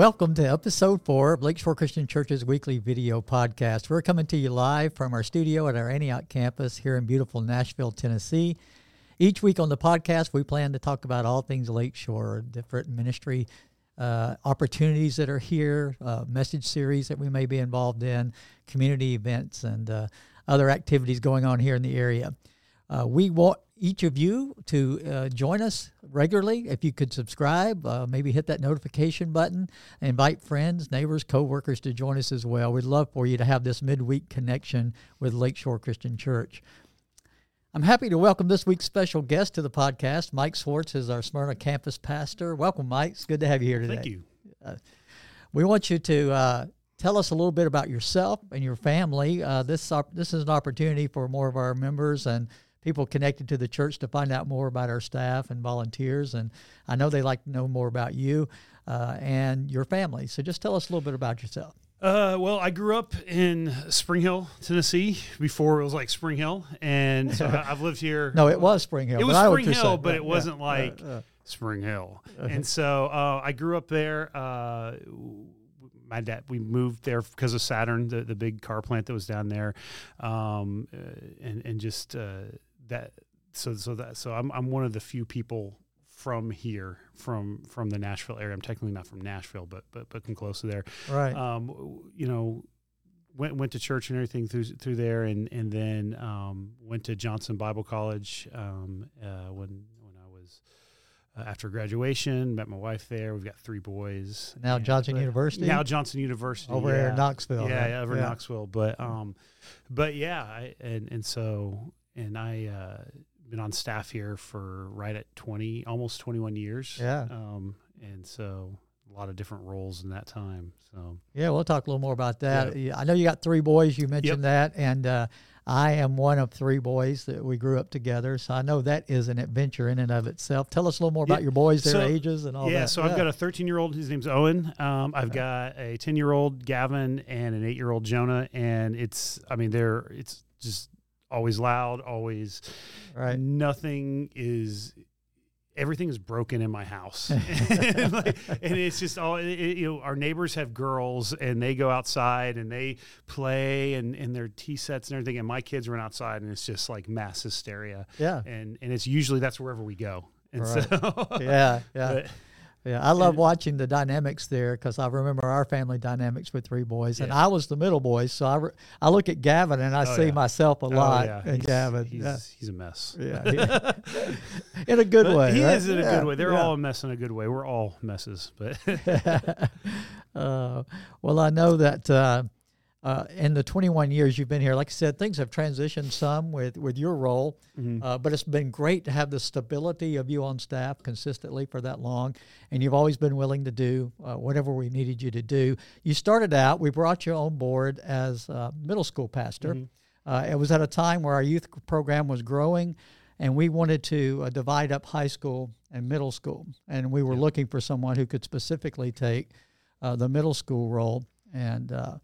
Welcome to episode four of Lakeshore Christian Church's weekly video podcast. We're coming to you live from our studio at our Antioch campus here in beautiful Nashville, Tennessee. Each week on the podcast, we plan to talk about all things Lakeshore, different ministry uh, opportunities that are here, uh, message series that we may be involved in, community events, and uh, other activities going on here in the area. Uh, we want each of you to uh, join us regularly. If you could subscribe, uh, maybe hit that notification button, invite friends, neighbors, coworkers to join us as well. We'd love for you to have this midweek connection with Lakeshore Christian Church. I'm happy to welcome this week's special guest to the podcast. Mike Swartz is our Smyrna campus pastor. Welcome, Mike. It's good to have you here today. Thank you. Uh, we want you to uh, tell us a little bit about yourself and your family. Uh, this op- this is an opportunity for more of our members and people connected to the church to find out more about our staff and volunteers. And I know they like to know more about you uh, and your family. So just tell us a little bit about yourself. Uh, well, I grew up in Spring Hill, Tennessee, before it was like Spring Hill, and so I've lived here. no, it was Spring Hill. It was but I know what Spring Hill, saying. but Yeah, it wasn't yeah, like uh, uh, Spring Hill. And so uh, I grew up there. Uh, my dad, we moved there because of Saturn, the, the big car plant that was down there, um, uh, and and just uh, that. So so that so I'm I'm one of the few people from here from from the Nashville area. I'm technically not from Nashville, but but but come close to there. right. um, you know, went went to church and everything through through there, and and then um, went to Johnson Bible College um, uh, when when I was uh, after graduation. Met my wife there. We've got three boys. now and- Johnson University Now Johnson University over yeah. here in Knoxville. Yeah, right? yeah, over in Knoxville. But um, but yeah, I, and and so and I uh, been on staff here for right at twenty, almost twenty one years. Yeah. Um, and so a lot of different roles in that time. So Yeah, we'll talk a little more about that. Yeah, I know you got three boys. You mentioned that, and uh, I am one of three boys that we grew up together. So I know that is an adventure in and of itself. Tell us a little more about Yeah, your boys, their so- ages, and all that. yeah, that. so I've got a 13 year old. His name's Owen. Um, I've got a 10 year old Gavin and an eight year old Jonah. And it's, I mean, they're it's just always loud, always. right. Nothing is. Everything is broken in my house, and, like- and it's just all it, you know. Our neighbors have girls, and they go outside and they play, and and their tea sets and everything. And my kids run outside, and it's just like mass hysteria. Yeah, And and it's usually that's wherever we go. And Right. so yeah, yeah, but- yeah. I love watching the dynamics there because I remember our family dynamics with three boys, and I was the middle boy. So I, re- I look at Gavin and I Oh, see yeah. myself a Oh, lot yeah. in He's- Gavin. He's, yeah, he's a mess. yeah, yeah. in a good But way. He right? is in a good way. They're yeah. all a mess in a good way. We're all messes, but uh, well, I know that uh, uh, in the 21 years you've been here, like I said, things have transitioned some with, with your role, Mhm. uh, but it's been great to have the stability of you on staff consistently for that long. And you've always been willing to do uh, whatever we needed you to do. You started out, we brought you on board as a middle school pastor. Mhm. Uh, it was at a time where our youth program was growing, and we wanted to uh, divide up high school and middle school. And we were looking for someone who could specifically take uh, the middle school role. And uh,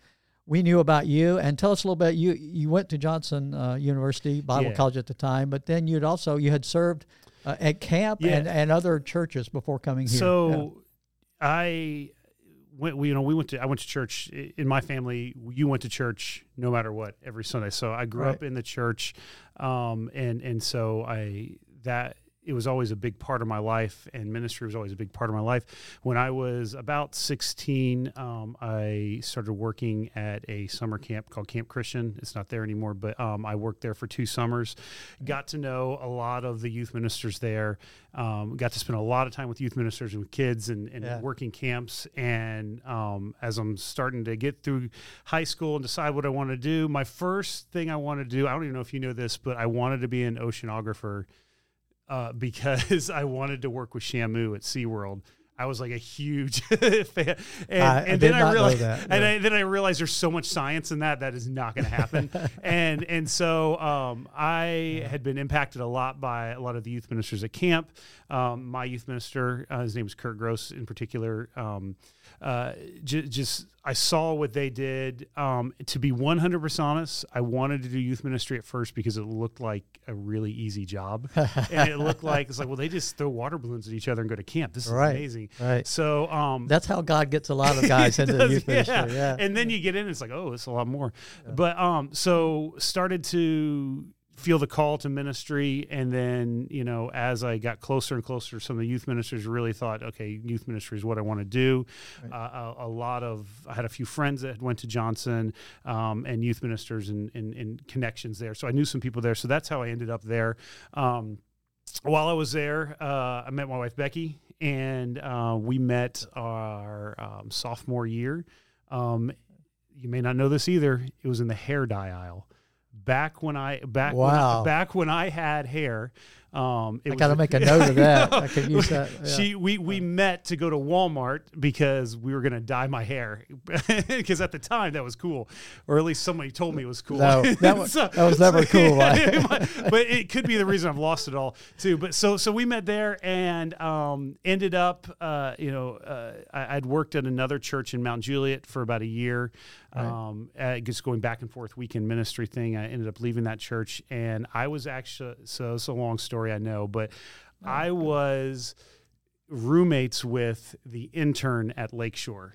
we knew about you. And tell us a little bit. You you went to Johnson uh, University Bible Yeah. College at the time, but then you'd also you had served uh, at camp Yeah. and, and other churches before coming here. so I went. We, you know, we went to. I went to church in my family. You went to church no matter what every Sunday. So I grew Right. up in the church, um, and and so I that it was always a big part of my life, and ministry was always a big part of my life. When I was about 16, um, I started working at a summer camp called Camp Christian. It's not there anymore, but um, I worked there for two summers. Got to know a lot of the youth ministers there. Um, got to spend a lot of time with youth ministers and with kids and, and Yeah. working camps. And um, as I'm starting to get through high school and decide what I want to do, my first thing I want to do, I don't even know if you know this, but I wanted to be an oceanographer uh, because I wanted to work with Shamu at SeaWorld. I was like a huge fan. And, I- I and did then I realized, that, and. I, then I realized there's so much science in that that is not going to happen. and and so um, I had been impacted a lot by a lot of the youth ministers at camp. Um, my youth minister, uh, his name is Kurt Gross in particular. Um, uh, j- just I saw what they did. Um, to be 100% honest, I wanted to do youth ministry at first because it looked like a really easy job, and it looked like it's like well they just throw water balloons at each other and go to camp. This is Right, amazing. right. So um, That's how God gets a lot of guys into the does, youth ministry. Yeah. and then you get in, it's like, oh, it's a lot more. But um, so started to feel the call to ministry, and then you know, as I got closer and closer, some of the youth ministers really thought, okay, youth ministry is what I want to do. Uh, a, a lot of I had a few friends that went to Johnson, um, and youth ministers and, and, and connections there, so I knew some people there. So that's how I ended up there. Um, while I was there, uh, I met my wife Becky, and uh, we met our um, sophomore year. Um, you may not know this either. It was in the hair dye aisle. Back when I back when I- back when I had hair, um, it I was got to make a note of that. I could use that. Yeah. She we we met to go to Walmart because we were going to dye my hair because at the time that was cool, or at least somebody told me it was cool. No, that was- that was never cool, yeah, right? but it could be the reason I've lost it all too. But so so we met there and um, ended up, uh, you know, uh, I, I'd worked at another church in Mount Juliet for about a year. Um, uh, just going back and forth weekend ministry thing. I ended up leaving that church, and I was actually so it's a long story, I know, but I was roommates with the intern at Lakeshore.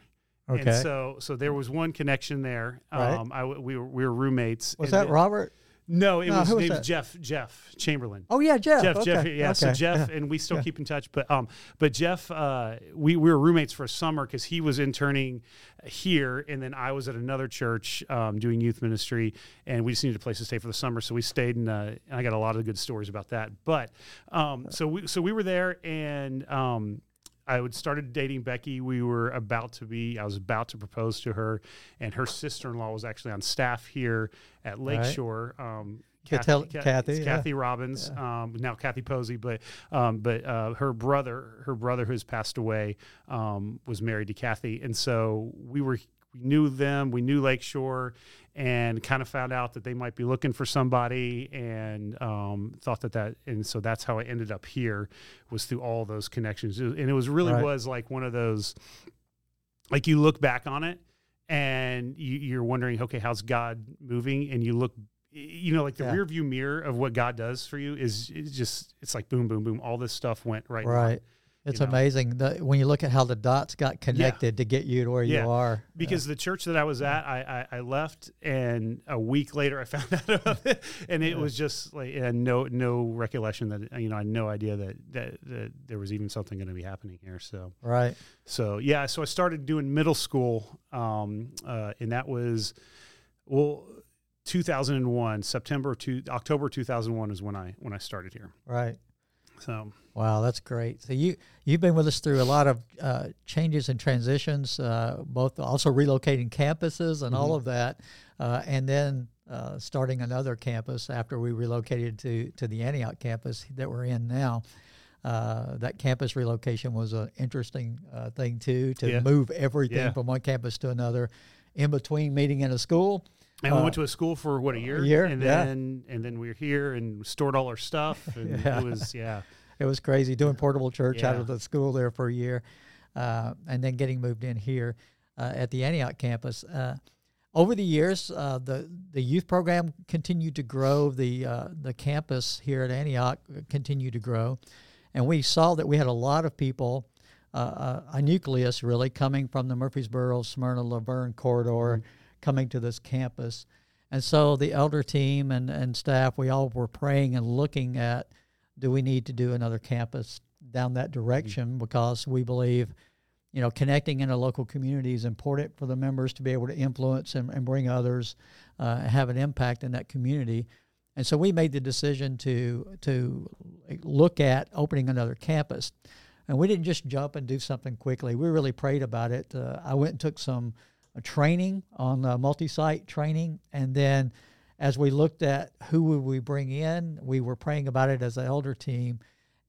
Okay. And so, so there was one connection there. Right. Um, I we were we were roommates. was that then- Robert? No, it No, was who was? Jeff Jeff Chamberlain. Oh yeah, Jeff. Jeff, okay. Jeff, yeah. So. Jeff, yeah. and we still Yeah. keep in touch. But um, but Jeff, uh, we we were roommates for a summer because he was interning here, and then I was at another church um, doing youth ministry, and we just needed a place to stay for the summer, so we stayed, and, uh, and I got a lot of good stories about that. But um, so we so we were there, and um, I would started dating Becky. We were about to be. I was about to propose to her, and her sister in law was actually on staff here at Right. Lakeshore. Um, Could tell- Kathy, yeah. Kathy Robbins, um, now Kathy Posey, but um, but uh, her brother, her brother who's passed away, um, was married to Kathy, and so we were we knew them, we knew Lakeshore, and kind of found out that they might be looking for somebody, and um, thought that that, and so that's how I ended up here, was through all those connections, and it was really Right. was like one of those, like you look back on it. And you, you're wondering, okay, how's God moving? And you look you know, like the Yeah. rear view mirror of what God does for you is, is just it's like boom, boom, boom. All this stuff went right. Right. line. It's know. amazing the, when you look at how the dots got connected to get you to where Yeah. you are. Because the church that I was at, I, I, I left, and a week later I found out about it, and it Yeah. was just like and no no recollection that you know I had no idea that that, that there was even something going to be happening here. So Right. so yeah, so I started doing middle school, um, uh, and that was well. 2001 September to October 2001 is when I when I started here. Right. So Wow, that's great. So you you've been with us through a lot of uh, changes and transitions, uh, both also relocating campuses and all Mhm. of that, uh, and then uh, starting another campus after we relocated to to the Antioch campus that we're in now. Uh, that campus relocation was an interesting uh, thing too to Yeah. move everything Yeah. from one campus to another, in between meeting in a school. And we went to a school for what a year, year, and yeah. then and then we were here and stored all our stuff, and Yeah. it was yeah, It was crazy doing portable church out of the school there for a year, uh, and then getting moved in here uh, at the Antioch campus. Uh, over the years, uh, the the youth program continued to grow. The uh, the campus here at Antioch continued to grow, and we saw that we had a lot of people, uh, a nucleus really coming from the Murfreesboro, Smyrna, La Vergne corridor, coming to this campus. And so the elder team and, and staff, we all were praying and looking at do we need to do another campus down that direction because we believe, you know, connecting in a local community is important for the members to be able to influence and, and bring others, uh, have an impact in that community. And so we made the decision to to look at opening another campus. And we didn't just jump and do something quickly. We really prayed about it. Uh, I went and took some uh, training on uh, multi-site training, and then as we looked at who would we bring in, we were praying about it as an elder team,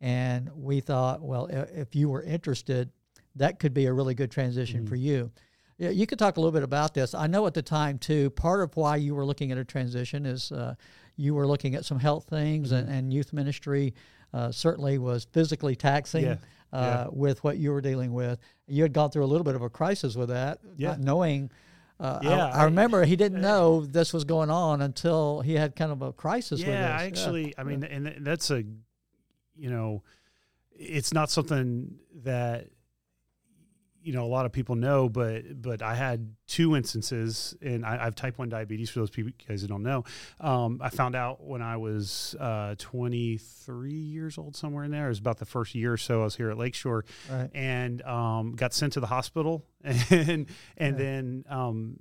and we thought, well, if you were interested, that could be a really good transition for you. Yeah, you could talk a little bit about this. I know at the time too. Part of why you were looking at a transition is uh, you were looking at some health things, and, and youth ministry uh, certainly was physically taxing. Yeah. uh, Yeah. with what you were dealing with. You had gone through a little bit of a crisis with that, Yeah. not knowing. Uh, I- Yeah, I, I- remember he didn't uh, know this was going on until he had kind of a crisis yeah, I actually, I mean, and that's a, you know, it's not something that you know a lot of people know, but but I had two instances, and I, I have type one diabetes. For those people guys who don't know, um, I found out when I was uh, 23 years old, somewhere in there. It was about the first year or so I was here at Lakeshore, right. and um, got sent to the hospital, and and Yeah. then um,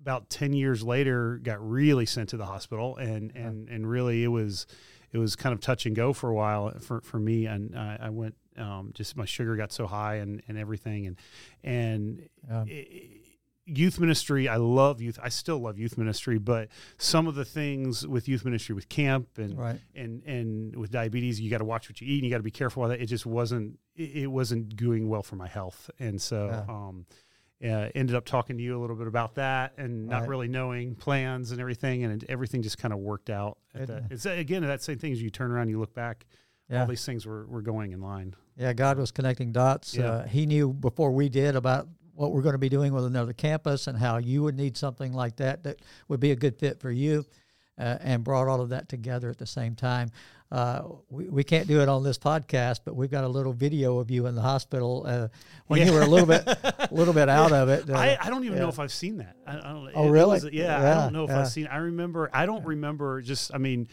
about ten years later, got really sent to the hospital, and and and really it was it was kind of touch and go for a while for for me, and I, I went um, just my sugar got so high and and everything, and and Yeah. youth ministry i love youth i still love youth ministry but some of the things with youth ministry with camp and Right. and and with diabetes you got to watch what you eat and you got to be careful with that it just wasn't it, wasn't doing well for my health and so Yeah. um uh, ended up talking to you a little bit about that and not Right. really knowing plans and everything and everything just kind of worked out at that. it's again that same thing as you turn around you look back Yeah. all these things were, were going in line Yeah, God was connecting dots. Yeah. Uh, he knew before we did about what we're going to be doing with another campus and how you would need something like that that would be a good fit for you, uh, and brought all of that together at the same time. Uh, we, we can't do it on this podcast, but we've got a little video of you in the hospital uh, when you were a little bit, a little bit out of it. Uh, I, I don't even know if I've seen that. I, I don't, Oh, it- it really? was- yeah, I don't know if yeah. I've seen. I remember. I don't remember. Just. I mean,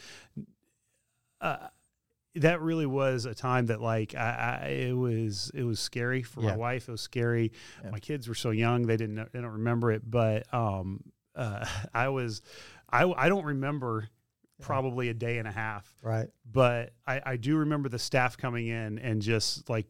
uh, that really was a time that like I, I it was it was scary for Yeah. my wife. It was scary. Yeah. My kids were so young; they didn't they don't remember it. But um, uh, I was. I I don't remember. Probably a day and a half, right. but I, I do remember the staff coming in and just like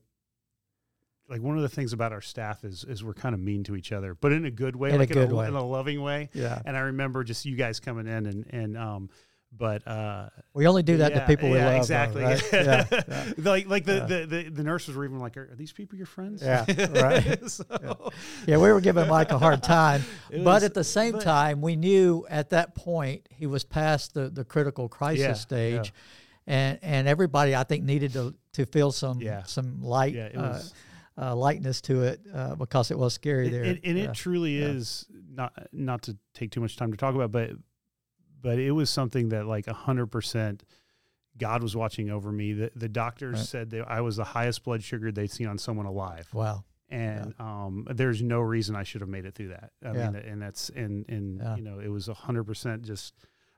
like one of the things about our staff is is we're kind of mean to each other, but in a good way, In a like good in, a, way. in a loving way. Yeah. And I remember just you guys coming in and and um, but uh, We only do that yeah, to people we yeah, love. though, exactly. right? yeah. yeah. like like the, the, the the nurses were even like, are, are these people your friends? Yeah, right. so, Yeah, we were giving Mike a hard time, but was- at the same but- time, we knew at that point he was past the, the critical crisis stage, and and everybody I think needed to to feel some Yeah. some light uh, was- uh, lightness to it uh, because it was scary there. it- and Yeah. it truly yeah. is not not to take too much time to talk about, but but it was something that like a hundred percent God was watching over me. The the doctors Right. said that I was the highest blood sugar they'd seen on someone alive. wow. And um, there's no reason I should have made it through that. I Yeah. mean, and that's and and Yeah. you know it was a hundred percent just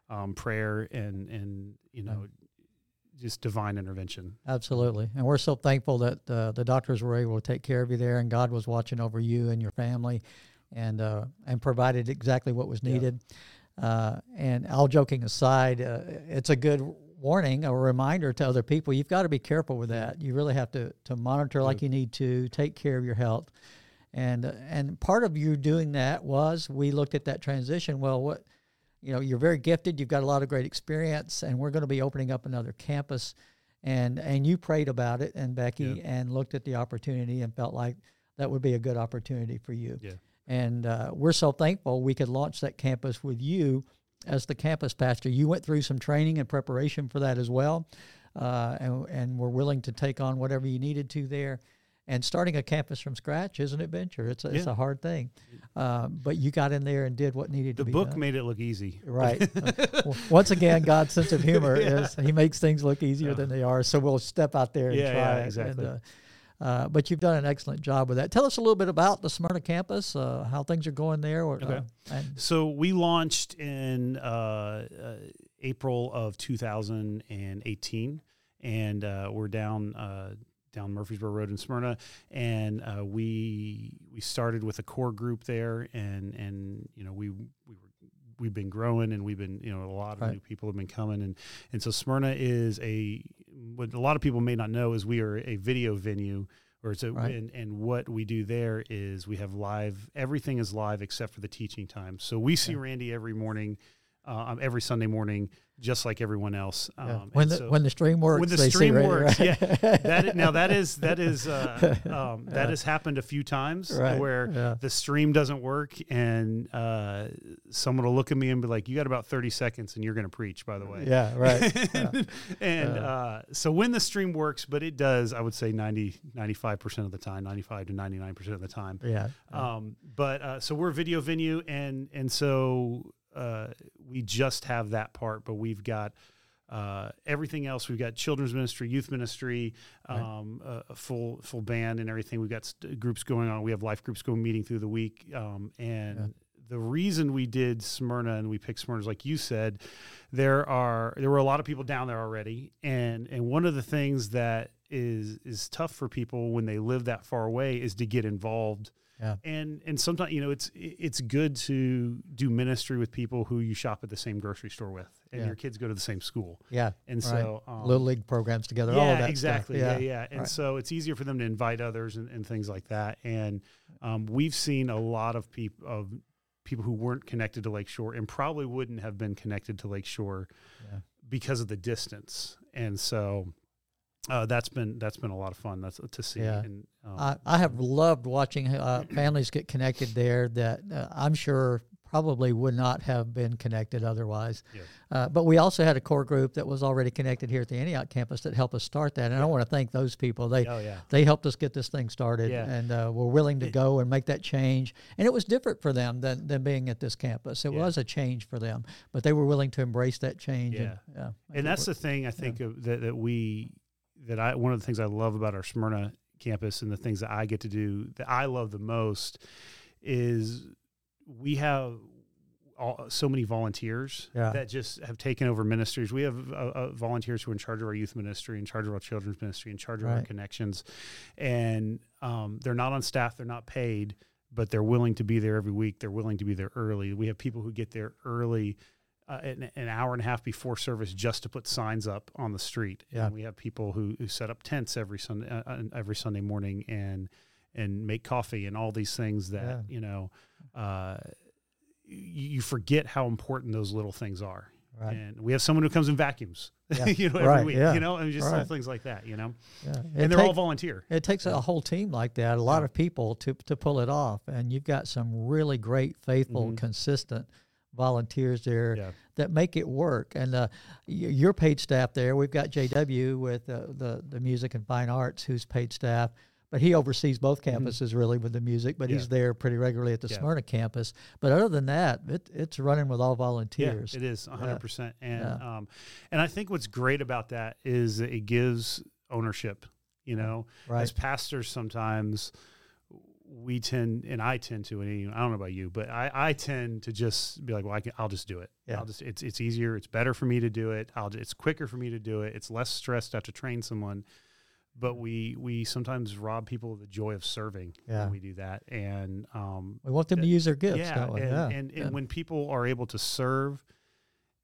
um, prayer and and you know just divine intervention. Absolutely. And we're so thankful that uh, the doctors were able to take care of you there and God was watching over you and your family and uh, and provided exactly what was Yeah. Uh, and all joking aside, uh, it's a good warning, a reminder to other people. You've got to be careful with that. You really have to, to monitor like you need to, take care of your health. And, uh, and part of you doing that was we looked at that transition. Well, what, you know, you're very gifted. You've got a lot of great experience, and we're going to be opening up another campus. And and you prayed about it, and Becky, Yeah. and looked at the opportunity and felt like that would be a good opportunity for you. Yeah. And uh, we're so thankful we could launch that campus with you as the campus pastor. You went through some training and preparation for that as well, uh, and and were willing to take on whatever you needed to there. And starting a campus from scratch is an adventure. It's a, it's a hard thing, uh, but you got in there and did what needed The to be The book done. made it look easy. Right. Once again, God's sense of humor Yeah. is He makes things look easier Yeah. than they are. So we'll step out there and Yeah, try yeah, exactly. And, uh, uh, but you've done an excellent job with that. Tell us a little bit about the Smyrna campus, uh, how things are going there. Or, Okay. uh, So we launched in uh, uh, April of 2018, and uh, we're down uh, down Murfreesboro Road in Smyrna, and uh, we we started with a core group there, and and you know we we were we've been growing and we've been you know a lot of Right. new people have been coming and and so Smyrna is a what a lot of people may not know is we are a video venue or it's a Right. and, and what we do there is we have live everything is live except for the teaching time so we see Yeah. randy every morning uh, every sunday morning just like everyone else. Yeah. Um, when the so- when the stream works, when the stream right- works, right. yeah. That is, now that is that is uh, um, that has happened a few times Right, where yeah. the stream doesn't work and uh, someone will look at me and be like, "You got about thirty seconds, and you're going to preach." By the way, yeah, right. Yeah. and Yeah. uh, so when the stream works, but it does, I would say 90, 95% of the time, 95 to 99% of the time. yeah. Um, but uh, so we're a video venue, and and so uh, we just have that part, but we've got uh, everything else. We've got children's ministry, youth ministry, Right. um, a, a full full band, and everything. We've got st- groups going on. We have life groups going meeting through the week, um, and. Yeah. The reason we did Smyrna and we picked Smyrna is like you said, there are there were a lot of people down there already, and and one of the things that is is tough for people when they live that far away is to get involved Yeah. and and sometimes you know it's it's good to do ministry with people who you shop at the same grocery store with and Yeah. your kids go to the same school Yeah. and Right. so um, Little league programs together. all yeah that stuff. exactly yeah yeah, and Right. so it's easier for them to invite others and, and things like that and um, we've seen a lot of people of people who weren't connected to lakeshore and probably wouldn't have been connected to lakeshore Yeah. because of the distance and so uh, that's been that's been a lot of fun that's to see Yeah. and um, I, I have loved watching uh, families get connected there that uh, I'm sure probably would not have been connected otherwise. Yeah. Uh, but we also had a core group that was already connected here at the Antioch campus that helped us start that. And I want to thank those people. They oh yeah they helped us get this thing started Yeah. and uh, were willing to go and make that change. And it was different for them than, than being at this campus. It Yeah. was a change for them, but they were willing to embrace that change. And, Yeah. yeah, and that's the thing I think of that, that we that I one of the things I love about our Smyrna campus and the things that I get to do that I love the most is we have all, so many volunteers Yeah. that just have taken over ministries. We have uh, uh, volunteers who are in charge of our youth ministry, in charge of our children's ministry, in charge of our connections, and um, they're not on staff, they're not paid, but they're willing to be there every week. They're willing to be there early. We have people who get there early uh, an, an hour and a half before service just to put signs up on the street. Yeah. And we have people who, who set up tents every Sunday uh, uh, every Sunday morning and and make coffee and all these things that Yeah. you know uh, you, forget how important those little things are. right. And we have someone who comes and vacuums, Yeah. you know, every Right, week, yeah. you know, and just little Right. things like that, you know. Yeah. It And they're all volunteer. It takes a whole team like that, a lot of people to to pull it off, and you've got some really great, faithful, Mhm. consistent volunteers there Yeah. that make it work. And uh, your paid staff there, we've got JW with uh, the the music and fine arts, who's paid staff. But he oversees both campuses really with the music, but Mm-hmm. Yeah. he's there pretty regularly at the Yeah. Smyrna campus. But other than that, it, it's running with all volunteers. Yeah, it is hundred percent. And um, and I think what's great about that is that it gives ownership. You know, right. as pastors, sometimes we tend, and I tend to, and I don't know about you, but I, I tend to just be like, well, I can, I'll just do it. Yeah. I'll just, it's, it's easier. It's better for me to do it. I'll, it's quicker for me to do it. It's less stressed to have to train someone. But we, we sometimes rob people of the joy of serving Yeah. when we do that. And, um, we want them to use their gifts, yeah, don't and, yeah. and, and yeah. when people are able to serve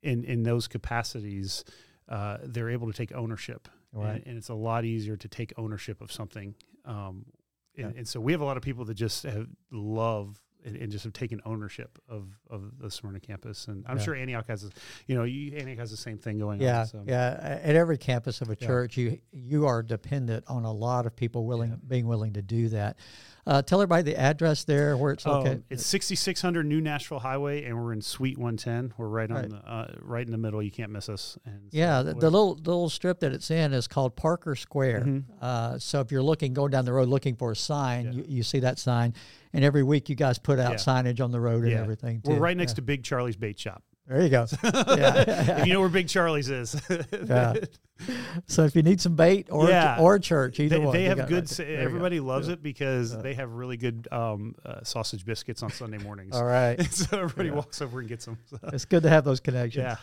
in in those capacities, uh, they're able to take ownership, Right. and, and it's a lot easier to take ownership of something. Um, and, Yeah. and so we have a lot of people that just have love and, and just have taken ownership of of the Smyrna campus, and I'm Yeah. sure Antioch has, you know, you, Antioch has the same thing going Yeah, on. So. yeah. At every campus of a church, you you are dependent on a lot of people willing, being willing to do that. Uh, tell everybody the address there, where it's Um, it's 6600 New Nashville Highway, and we're in Suite 110. We're right on Right. the uh, right in the middle. You can't miss us. And yeah, the, the little the little strip that it's in is called Parker Square. Mhm. Uh, so if you're looking going down the road looking for a sign, Yeah. you, you see that sign, and every week you guys put out Yeah. signage on the road and Yeah. everything. We're right next to Big Charlie's Bait Shop. There you go. Yeah. if you know where Big Charlie's is. Yeah. So if you need some bait or Yeah. or church, either They, one, they have good. right. There go. everybody loves Yeah. it because Yeah. they have really good um, uh, sausage biscuits on Sunday mornings. All right. so everybody Yeah. walks over and gets them. So, It's good to have those connections. yeah,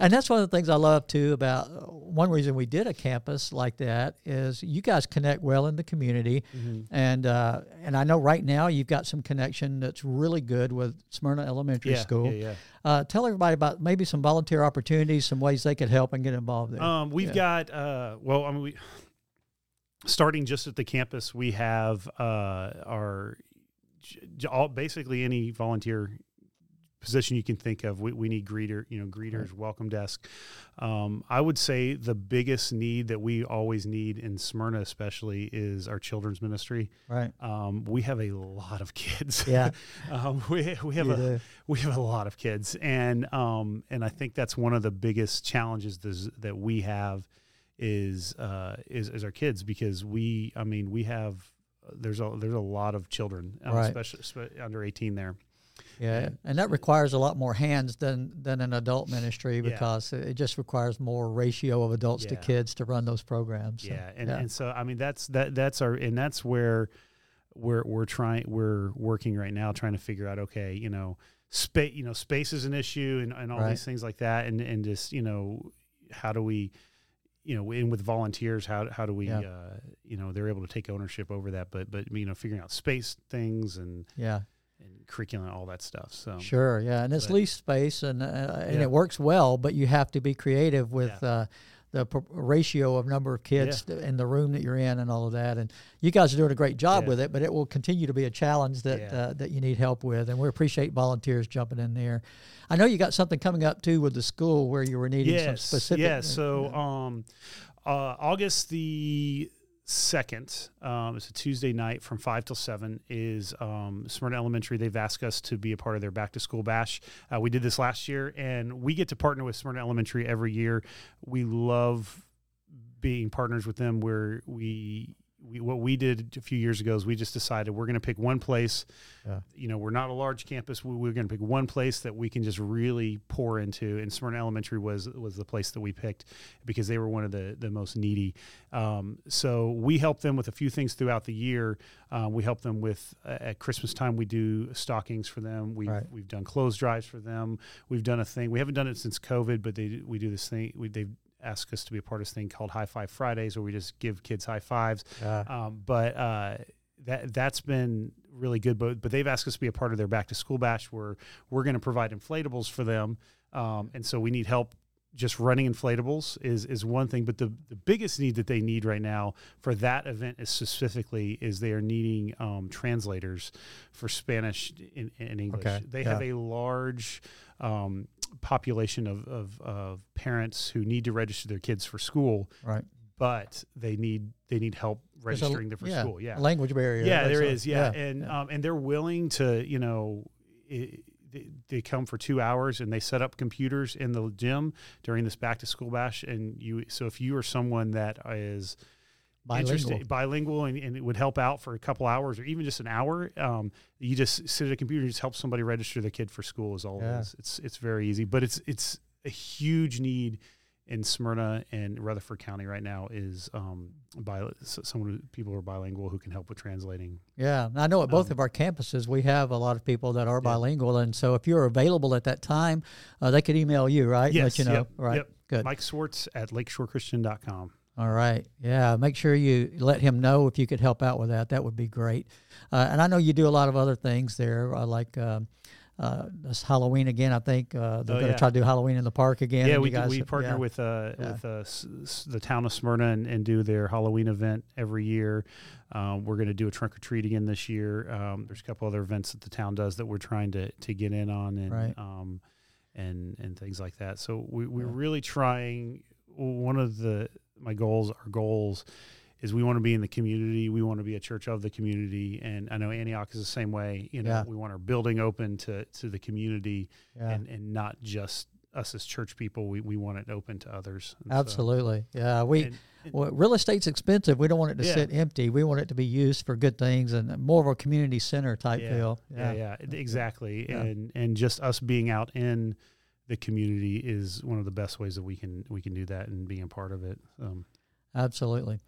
And that's one of the things I love too about uh, one reason we did a campus like that is you guys connect well in the community, Mm-hmm. and uh, and I know right now you've got some connection that's really good with Smyrna Elementary yeah, School. yeah, Uh, tell everybody about maybe some volunteer opportunities, some ways they could help and get involved there. Um, we've Yeah. got. Uh, well, I mean, we starting just at the campus, we have uh, our all basically any volunteer position you can think of. We, we need greeter, you know, greeters, right. welcome desk. Um, I would say the biggest need that we always need in Smyrna, especially, is our children's ministry. Right. Um, we have a lot of kids. Yeah. um, we, we have you a do. we have a lot of kids, and um, and I think that's one of the biggest challenges that we have is uh, is is our kids because we, I mean, we have there's a there's a lot of children, um, right. especially under 18 there. Yeah, and that requires a lot more hands than than an adult ministry because yeah. it just requires more ratio of adults yeah. to kids to run those programs. So, yeah, and, yeah. and so I mean that's that that's our and that's where we're we're trying we're working right now trying to figure out okay you know space you know space is an issue and, and all right. these things like that and and just you know how do we you know, in with volunteers, how how do we, yeah. uh, you know, they're able to take ownership over that, but but you know, figuring out space things and yeah, and curriculum, and all that stuff. So sure, yeah, and it's but, lease space, and uh, and yeah. it works well, but you have to be creative with. Yeah. Uh, the ratio of number of kids yeah. in the room that you're in and all of that and you guys are doing a great job yeah. with it but it will continue to be a challenge that yeah. uh, that you need help with and we appreciate volunteers jumping in there i know you got something coming up too with the school where you were needing yes. some specific yeah so um uh, august the second, um, it's a Tuesday night from five till seven. Is um, Smyrna Elementary? They've asked us to be a part of their back to school bash. Uh, we did this last year, and we get to partner with Smyrna Elementary every year. We love being partners with them, where we we, what we did a few years ago is we just decided we're going to pick one place. Yeah. You know, we're not a large campus. We, we're going to pick one place that we can just really pour into. And Smyrna Elementary was was the place that we picked because they were one of the the most needy. Um, so we help them with a few things throughout the year. Um, we help them with uh, at Christmas time. We do stockings for them. We've right. we've done clothes drives for them. We've done a thing. We haven't done it since COVID, but they we do this thing. We, they've ask us to be a part of this thing called High Five Fridays, where we just give kids high fives. Uh, um, but uh, that that's been really good. But but they've asked us to be a part of their back to school bash, where we're going to provide inflatables for them, um, and so we need help. Just running inflatables is is one thing, but the, the biggest need that they need right now for that event is specifically is they are needing um, translators for Spanish and, English. Okay. They yeah. have a large um, population of, of, of parents who need to register their kids for school. Right. But they need they need help registering a, them for yeah, school. Yeah, language barrier. Yeah, there is. Yeah, yeah. and yeah. Um, and they're willing to you know. It, they, they come for two hours and they set up computers in the gym during this back to school bash and you so if you are someone that is bilingual, bilingual and, and, it would help out for a couple hours or even just an hour. Um, you just sit at a computer and just help somebody register their kid for school is all yeah. it is. It's, it's very easy, but it's, it's a huge need in Smyrna and Rutherford County right now is um, bi- someone people who are bilingual who can help with translating. Yeah, I know at both um, of our campuses we have a lot of people that are yeah. bilingual, and so if you're available at that time, uh, they could email you, right? Yes, Let you know, yep, right? Yep. Good. Mike Swartz at LakeshoreChristian.com. All right. Yeah. Make sure you let him know if you could help out with that. That would be great. Uh, and I know you do a lot of other things there, uh, like uh, uh this Halloween again. I think uh, they're oh, going to yeah. try to do Halloween in the park again. Yeah, we, guys, we partner yeah. with uh, yeah. with s- the town of Smyrna and, and, do their Halloween event every year. Um, we're going to do a trunk or treat again this year. Um, there's a couple other events that the town does that we're trying to, to get in on and right. um, and and things like that. So we, we're really trying. One of the my goals, our goals is we want to be in the community. We want to be a church of the community. And I know Antioch is the same way. You know, yeah. we want our building open to, to the community yeah. and, and not just us as church people. We, we want it open to others. And Absolutely. So, yeah. We, and, and, well, real estate's expensive. We don't want it to yeah. sit empty. We want it to be used for good things and more of a community center type feel. Yeah. Yeah. Exactly. And, and just us being out in, the community is one of the best ways that we can we can do that and being a part of it. Um, Absolutely.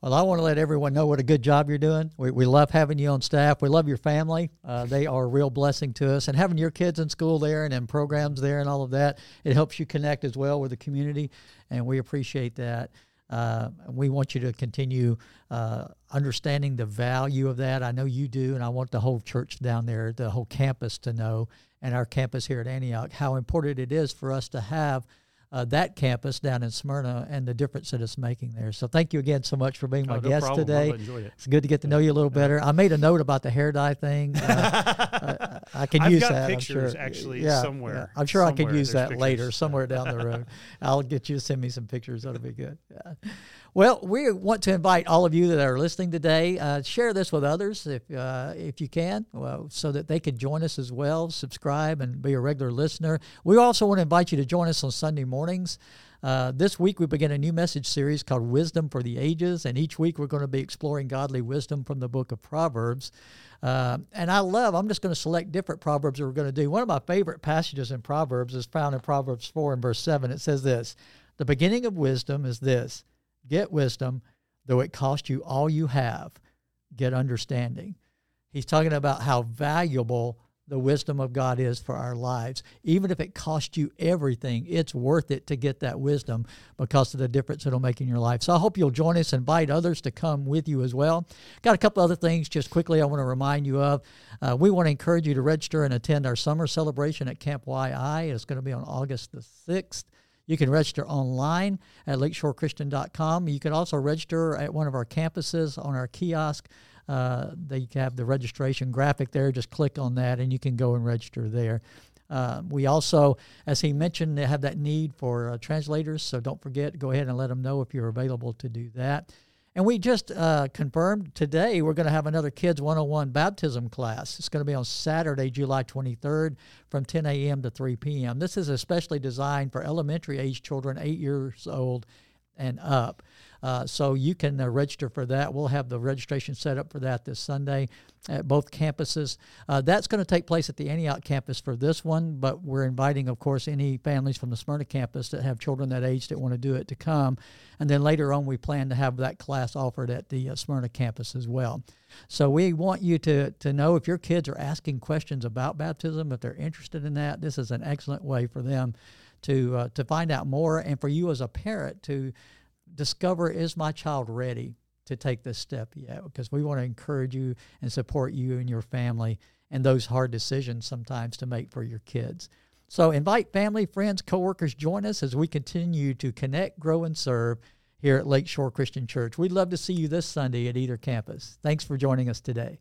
Well, I want to let everyone know what a good job you're doing. We, we love having you on staff. We love your family. Uh, they are a real blessing to us. And having your kids in school there and in programs there and all of that, it helps you connect as well with the community. And we appreciate that. Uh, we want you to continue uh, understanding the value of that. I know you do, and I want the whole church down there, the whole campus to know, and our campus here at Antioch, how important it is for us to have uh, that campus down in Smyrna and the difference that it's making there. So thank you again so much for being my oh, no guest problem. today. It. It's good to get to know you a little better. I made a note about the hair dye thing. Uh, uh, I can I've use that. pictures I'm sure. actually yeah, somewhere. yeah. I'm sure I could use that later, somewhere down the road. I'll get you to send me some pictures. That'll be good. Yeah. Well, we want to invite all of you that are listening today. Uh, share this with others if uh, if you can, well, so that they can join us as well. Subscribe and be a regular listener. We also want to invite you to join us on Sunday mornings. Uh, this week we begin a new message series called Wisdom for the Ages, and each week we're going to be exploring godly wisdom from the book of Proverbs. Uh, and I love, I'm just going to select different Proverbs that we're going to do. One of my favorite passages in Proverbs is found in Proverbs 4 and verse 7. It says this The beginning of wisdom is this get wisdom, though it cost you all you have, get understanding. He's talking about how valuable the wisdom of God is for our lives. Even if it costs you everything, it's worth it to get that wisdom because of the difference it'll make in your life. So I hope you'll join us, and invite others to come with you as well. Got a couple other things just quickly I want to remind you of. Uh, we want to encourage you to register and attend our summer celebration at Camp YI. It's going to be on August the 6th. You can register online at lakeshorechristian.com. You can also register at one of our campuses on our kiosk. Uh, they have the registration graphic there. Just click on that and you can go and register there. Uh, we also, as he mentioned, have that need for uh, translators. So don't forget, go ahead and let them know if you're available to do that. And we just uh, confirmed today we're going to have another Kids 101 baptism class. It's going to be on Saturday, July 23rd from 10 a.m. to 3 p.m. This is especially designed for elementary age children, eight years old and up. Uh, so you can uh, register for that. We'll have the registration set up for that this Sunday at both campuses. Uh, that's going to take place at the Antioch campus for this one, but we're inviting, of course, any families from the Smyrna campus that have children that age that want to do it to come. And then later on, we plan to have that class offered at the uh, Smyrna campus as well. So we want you to, to know if your kids are asking questions about baptism, if they're interested in that, this is an excellent way for them to uh, to find out more, and for you as a parent to discover is my child ready to take this step yet? Because we want to encourage you and support you and your family and those hard decisions sometimes to make for your kids. So invite family, friends, coworkers, join us as we continue to connect, grow, and serve here at Lakeshore Christian Church. We'd love to see you this Sunday at either campus. Thanks for joining us today.